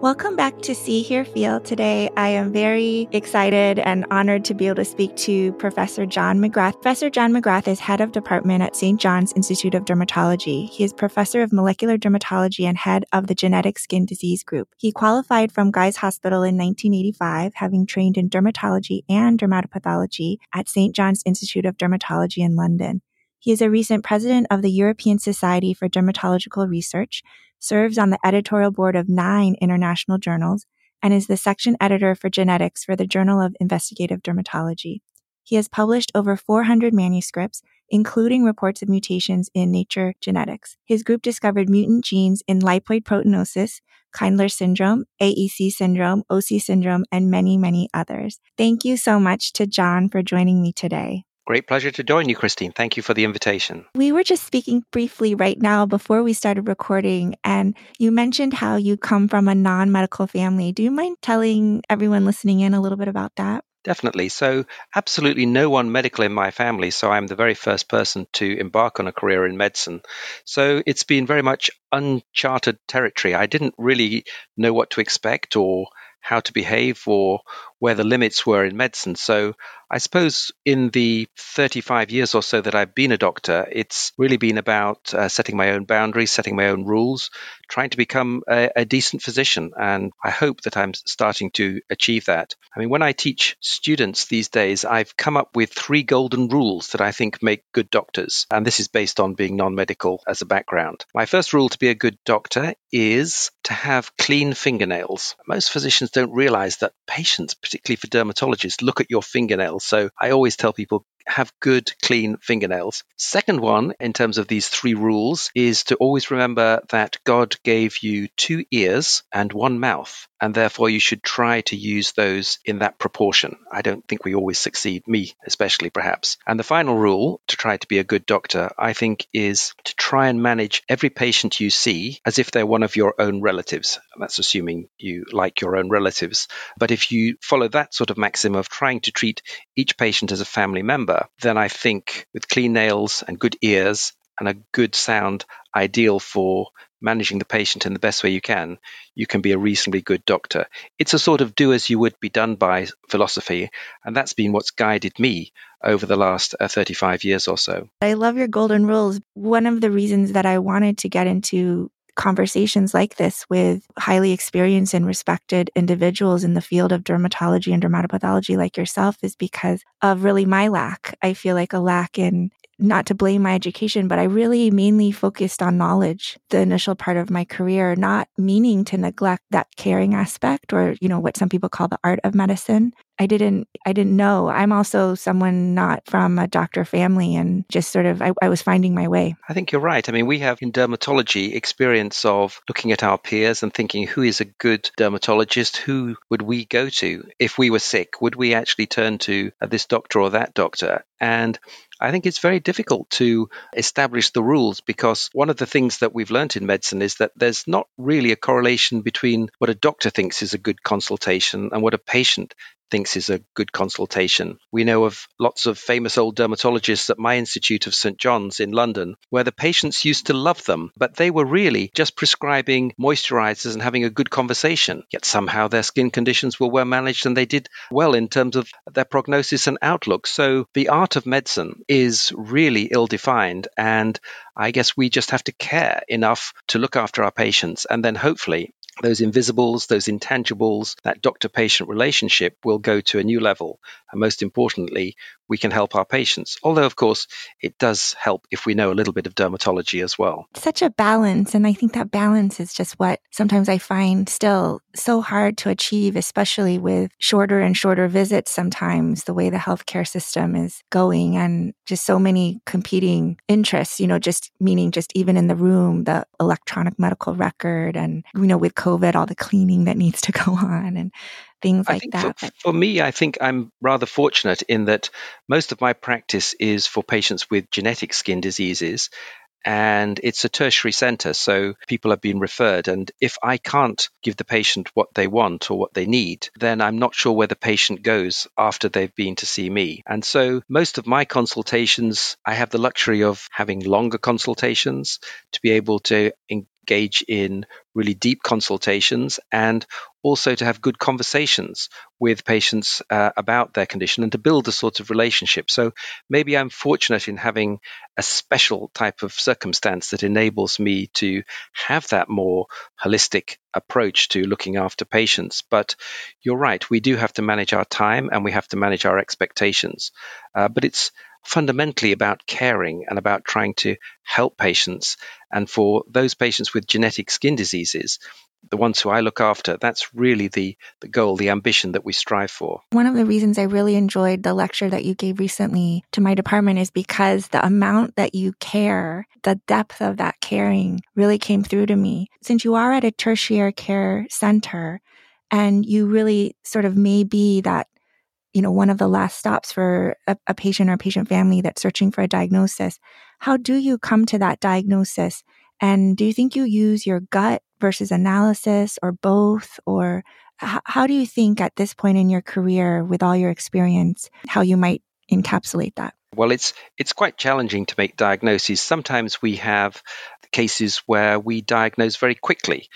Welcome back to See, Here, Feel. Today, I am very excited and honored to be able to speak to Professor John McGrath. Professor John McGrath is head of department at St. John's Institute of Dermatology. He is professor of molecular dermatology and head of the genetic skin disease group. He qualified from Guy's Hospital in 1985, having trained in dermatology and dermatopathology at St. John's Institute of Dermatology in London. He is a recent president of the European Society for Dermatological Research serves on the editorial board of nine international journals, and is the section editor for genetics for the Journal of Investigative Dermatology. He has published over 400 manuscripts, including reports of mutations in Nature Genetics. His group discovered mutant genes in lipoid proteinosis, Kindler syndrome, AEC syndrome, OC syndrome, and many, many others. Thank you so much to John for joining me today. Great pleasure to join you, Christine. Thank you for the invitation. We were just speaking briefly right now before we started recording, and you mentioned how you come from a non medical family. Do you mind telling everyone listening in a little bit about that? Definitely. So, absolutely no one medical in my family. So, I'm the very first person to embark on a career in medicine. So, it's been very much uncharted territory. I didn't really know what to expect or how to behave or where the limits were in medicine. So I suppose in the 35 years or so that I've been a doctor, it's really been about uh, setting my own boundaries, setting my own rules, trying to become a, a, decent physician. And I hope that I'm starting to achieve that. I mean, when I teach students these days, I've come up with three golden rules that I think make good doctors. And this is based on being non medical as a background. My first rule to be a good doctor is to have clean fingernails. Most physicians don't realize that patients, particularly for dermatologists, look at your fingernails. So I always tell people have good, clean fingernails. Second one, in terms of these three rules, is to always remember that God gave you two ears and one mouth, and therefore you should try to use those in that proportion. I don't think we always succeed, me especially perhaps. And the final rule to try to be a good doctor, I think, is to try and manage every patient you see as if they're one of your own relatives. That's assuming you like your own relatives. But if you follow that sort of maxim of trying to treat each patient as a family member, then I think with clean nails and good ears and a good sound ideal for managing the patient in the best way you can, you can be a reasonably good doctor. It's a sort of do as you would be done by philosophy, and that's been what's guided me over the last uh, 35 years or so. I love your golden rules. One of the reasons that I wanted to get into conversations like this with highly experienced and respected individuals in the field of dermatology and dermatopathology like yourself is because of really my lack. I feel like a lack in not to blame my education, but I really mainly focused on knowledge the initial part of my career, not meaning to neglect that caring aspect or, you know, what some people call the art of medicine. I didn't I didn't know. I'm also someone not from a doctor family and just sort of I, I, was finding my way. I think you're right. I mean, we have in dermatology experience of looking at our peers and thinking who is a good dermatologist, who would we go to if we were sick? Would we actually turn to uh, this doctor or that doctor? And I think it's very difficult to establish the rules because one of the things that we've learned in medicine is that there's not really a correlation between what a doctor thinks is a good consultation and what a patient thinks is a good consultation. We know of lots of famous old dermatologists at my Institute of St. John's in London where the patients used to love them, but they were really just prescribing moisturizers and having a good conversation. Yet somehow their skin conditions were well managed and they did well in terms of their prognosis and outlook. So the art of medicine is really ill defined. And I guess we just have to care enough to look after our patients and then hopefully those invisibles, those intangibles, that doctor patient relationship will go to a new level. And most importantly, we can help our patients. Although, of course, it does help if we know a little bit of dermatology as well. Such a balance. And I think that balance is just what sometimes I find still so hard to achieve, especially with shorter and shorter visits sometimes, the way the healthcare system is going and just so many competing interests, you know, just meaning just even in the room, the electronic medical record and, you know, with COVID, all the cleaning that needs to go on and things I like that. For, for, me, I think I'm rather fortunate in that most of my practice is for patients with genetic skin diseases. And it's a tertiary center, so people have been referred. And if I can't give the patient what they want or what they need, then I'm not sure where the patient goes after they've been to see me. And so most of my consultations, I have the luxury of having longer consultations to be able to engage in really deep consultations and also to have good conversations with patients uh, about their condition and to build a sort of relationship. So maybe I'm fortunate in having a special type of circumstance that enables me to have that more holistic approach to looking after patients. But you're right, we do have to manage our time and we have to manage our expectations. Uh, but it's fundamentally about caring and about trying to help patients. And for those patients with genetic skin diseases, the ones who I look after, that's really the, the goal, the ambition that we strive for. One of the reasons I really enjoyed the lecture that you gave recently to my department is because the amount that you care, the depth of that caring really came through to me. Since you are at a tertiary care center and you really sort of may be that you know, one of the last stops for a, a patient or a patient family that's searching for a diagnosis. How do you come to that diagnosis? And do you think you use your gut versus analysis or both? Or h- how do you think at this point in your career, with all your experience, how you might encapsulate that? Well, it's it's quite challenging to make diagnoses. Sometimes we have cases where we diagnose very quickly.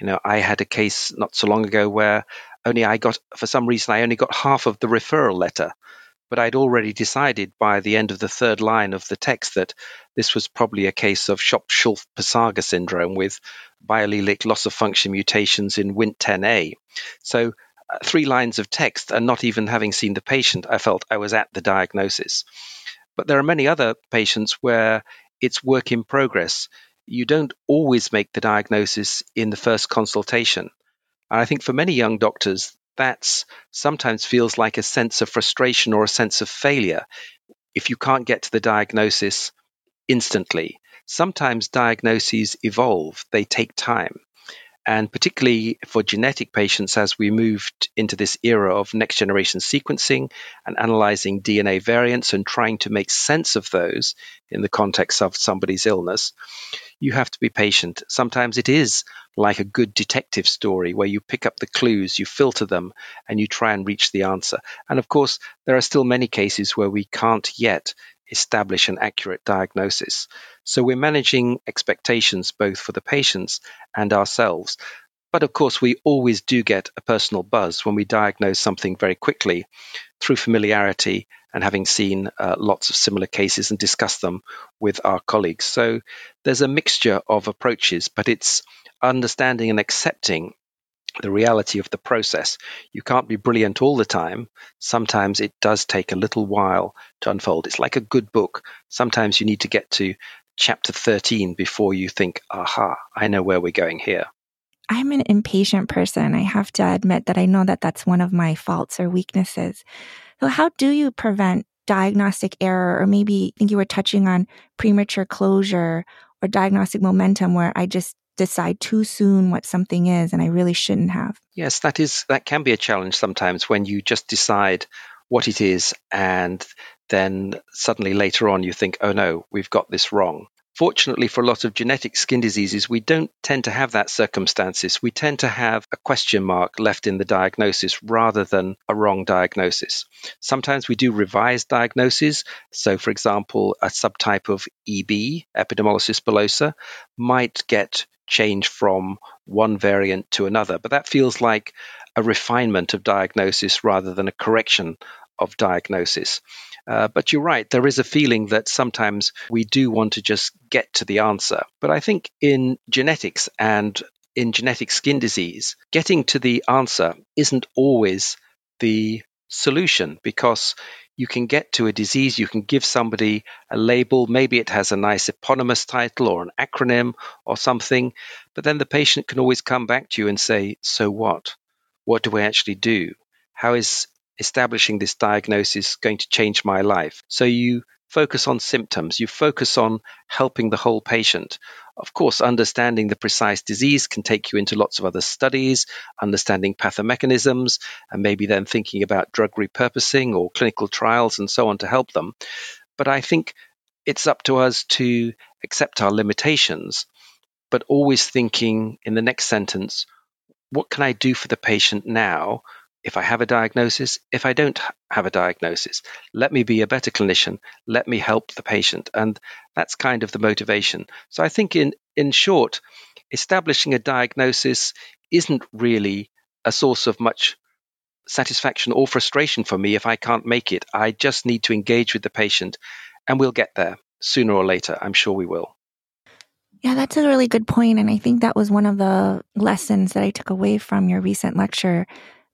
You know, I had a case not so long ago where only I got, for some reason, I only got half of the referral letter. But I'd already decided by the end of the third line of the text that this was probably a case of Schopf Passarge syndrome with biallelic loss of function mutations in Wnt10A. So, uh, three lines of text, and not even having seen the patient, I felt I was at the diagnosis. But there are many other patients where it's work in progress. You don't always make the diagnosis in the first consultation. And I think for many young doctors, that sometimes feels like a sense of frustration or a sense of failure if you can't get to the diagnosis instantly. Sometimes diagnoses evolve, they take time. And particularly for genetic patients, as we moved into this era of next generation sequencing and analyzing DNA variants and trying to make sense of those in the context of somebody's illness, you have to be patient. Sometimes it is like a good detective story where you pick up the clues, you filter them, and you try and reach the answer. And of course, there are still many cases where we can't yet establish an accurate diagnosis. So we're managing expectations both for the patients and ourselves. But of course, we always do get a personal buzz when we diagnose something very quickly through familiarity and having seen uh, lots of similar cases and discussed them with our colleagues. So there's a mixture of approaches, but it's understanding and accepting the reality of the process. You can't be brilliant all the time. Sometimes it does take a little while to unfold. It's like a good book. Sometimes you need to get to chapter 13 before you think, aha, I know where we're going here. I'm an impatient person. I have to admit that I know that that's one of my faults or weaknesses. So, how do you prevent diagnostic error, or maybe I think you were touching on premature closure or diagnostic momentum, where I just decide too soon what something is and I really shouldn't have. Yes, that is that can be a challenge sometimes when you just decide what it is and then suddenly later on you think, oh no, we've got this wrong. Fortunately, for a lot of genetic skin diseases, we don't tend to have that circumstances. We tend to have a question mark left in the diagnosis rather than a wrong diagnosis. Sometimes we do revise diagnoses. So, for example, a subtype of EB, epidermolysis bullosa, might get change from one variant to another. But that feels like a refinement of diagnosis rather than a correction of diagnosis. Uh, but you're right, there is a feeling that sometimes we do want to just get to the answer. But I think in genetics and in genetic skin disease, getting to the answer isn't always the solution because you can get to a disease, you can give somebody a label, maybe it has a nice eponymous title or an acronym or something, but then the patient can always come back to you and say, So what? What do I actually do? How is establishing this diagnosis going to change my life? So you focus on symptoms, you focus on helping the whole patient. Of course, understanding the precise disease can take you into lots of other studies, understanding pathomechanisms, and maybe then thinking about drug repurposing or clinical trials and so on to help them. But I think it's up to us to accept our limitations, but always thinking in the next sentence, what can I do for the patient now if I have a diagnosis, if I don't have a diagnosis, let me be a better clinician, let me help the patient. And that's kind of the motivation. So I think in, in short, establishing a diagnosis isn't really a source of much satisfaction or frustration for me if I can't make it. I just need to engage with the patient and we'll get there sooner or later. I'm sure we will. Yeah, that's a really good point. And I think that was one of the lessons that I took away from your recent lecture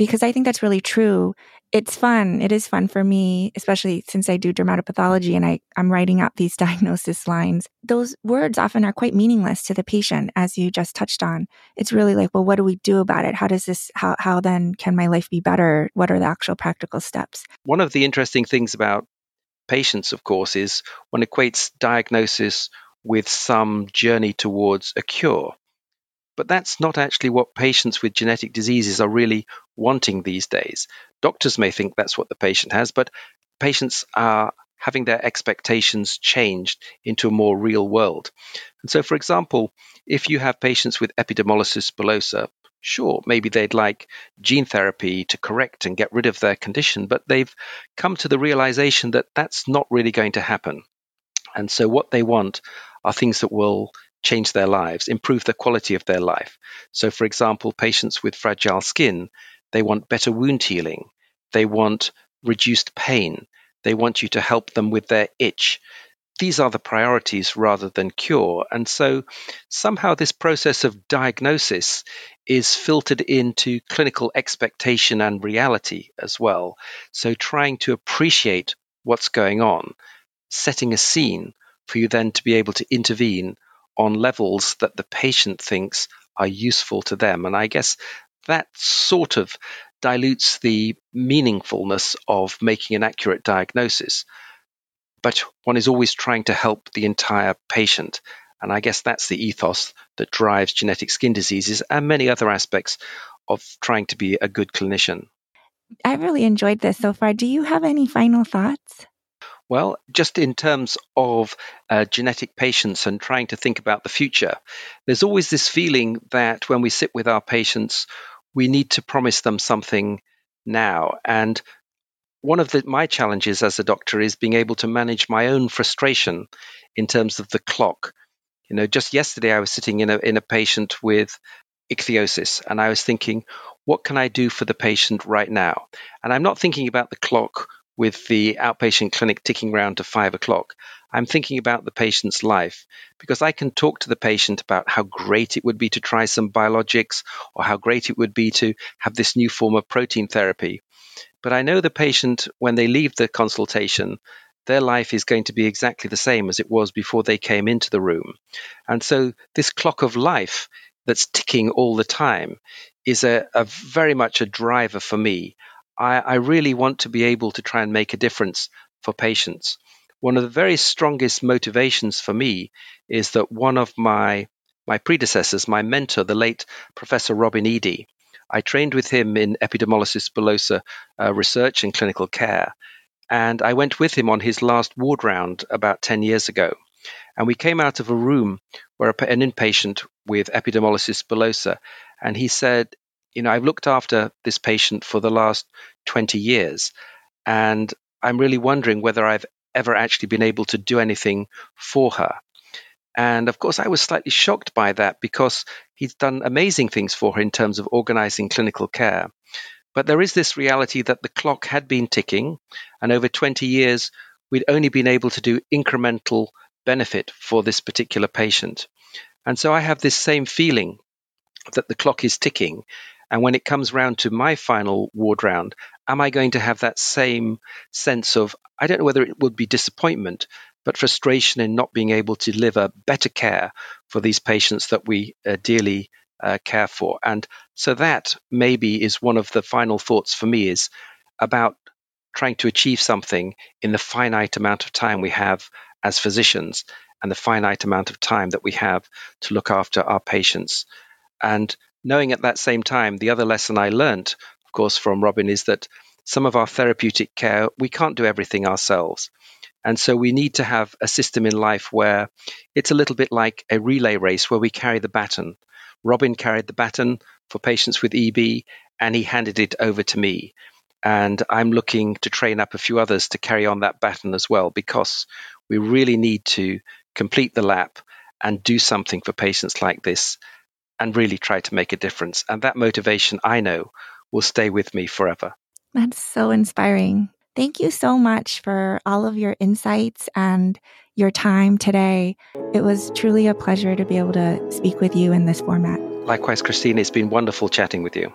because I think that's really true. It's fun. It is fun for me, especially since I do dermatopathology and I, I'm writing out these diagnosis lines. Those words often are quite meaningless to the patient, as you just touched on. It's really like, well, what do we do about it? How does this, how, how then can my life be better? What are the actual practical steps? One of the interesting things about patients, of course, is one equates diagnosis with some journey towards a cure. But that's not actually what patients with genetic diseases are really wanting these days. Doctors may think that's what the patient has, but patients are having their expectations changed into a more real world. And so, for example, if you have patients with epidermolysis bullosa, sure, maybe they'd like gene therapy to correct and get rid of their condition, but they've come to the realization that that's not really going to happen. And so, what they want are things that will change their lives, improve the quality of their life. So, for example, patients with fragile skin, they want better wound healing, they want reduced pain, they want you to help them with their itch. These are the priorities rather than cure. And so somehow this process of diagnosis is filtered into clinical expectation and reality as well. So trying to appreciate what's going on, setting a scene for you then to be able to intervene on levels that the patient thinks are useful to them. And I guess that sort of dilutes the meaningfulness of making an accurate diagnosis. But one is always trying to help the entire patient. And I guess that's the ethos that drives genetic skin diseases and many other aspects of trying to be a good clinician. I really enjoyed this so far. Do you have any final thoughts? Well, just in terms of uh, genetic patients and trying to think about the future, there's always this feeling that when we sit with our patients, we need to promise them something now. And one of the, my challenges as a doctor is being able to manage my own frustration in terms of the clock. You know, just yesterday I was sitting in a in a patient with ichthyosis, and I was thinking, what can I do for the patient right now? And I'm not thinking about the clock with the outpatient clinic ticking round to five o'clock. I'm thinking about the patient's life because I can talk to the patient about how great it would be to try some biologics or how great it would be to have this new form of protein therapy. But I know the patient, when they leave the consultation, their life is going to be exactly the same as it was before they came into the room. And so this clock of life that's ticking all the time is a, a very much a driver for me. I, I really want to be able to try and make a difference for patients. One of the very strongest motivations for me is that one of my my predecessors, my mentor, the late Professor Robin Eady, I trained with him in epidermolysis bullosa uh, research and clinical care. And I went with him on his last ward round about 10 years ago. And we came out of a room where an inpatient with epidermolysis bullosa, and he said, you know, I've looked after this patient for the last 20 years, and I'm really wondering whether I've ever actually been able to do anything for her. And of course, I was slightly shocked by that because he's done amazing things for her in terms of organizing clinical care. But there is this reality that the clock had been ticking, and over 20 years, we'd only been able to do incremental benefit for this particular patient. And so I have this same feeling that the clock is ticking and when it comes round to my final ward round, am I going to have that same sense of, I don't know whether it would be disappointment, but frustration in not being able to deliver better care for these patients that we uh, dearly uh, care for. And so that maybe is one of the final thoughts for me is about trying to achieve something in the finite amount of time we have as physicians and the finite amount of time that we have to look after our patients. And knowing at that same time, the other lesson I learned, of course, from Robin is that some of our therapeutic care, we can't do everything ourselves. And so we need to have a system in life where it's a little bit like a relay race where we carry the baton. Robin carried the baton for patients with EB and he handed it over to me. And I'm looking to train up a few others to carry on that baton as well because we really need to complete the lap and do something for patients like this and really try to make a difference. And that motivation, I know, will stay with me forever. That's so inspiring. Thank you so much for all of your insights and your time today. It was truly a pleasure to be able to speak with you in this format. Likewise, Christine, it's been wonderful chatting with you.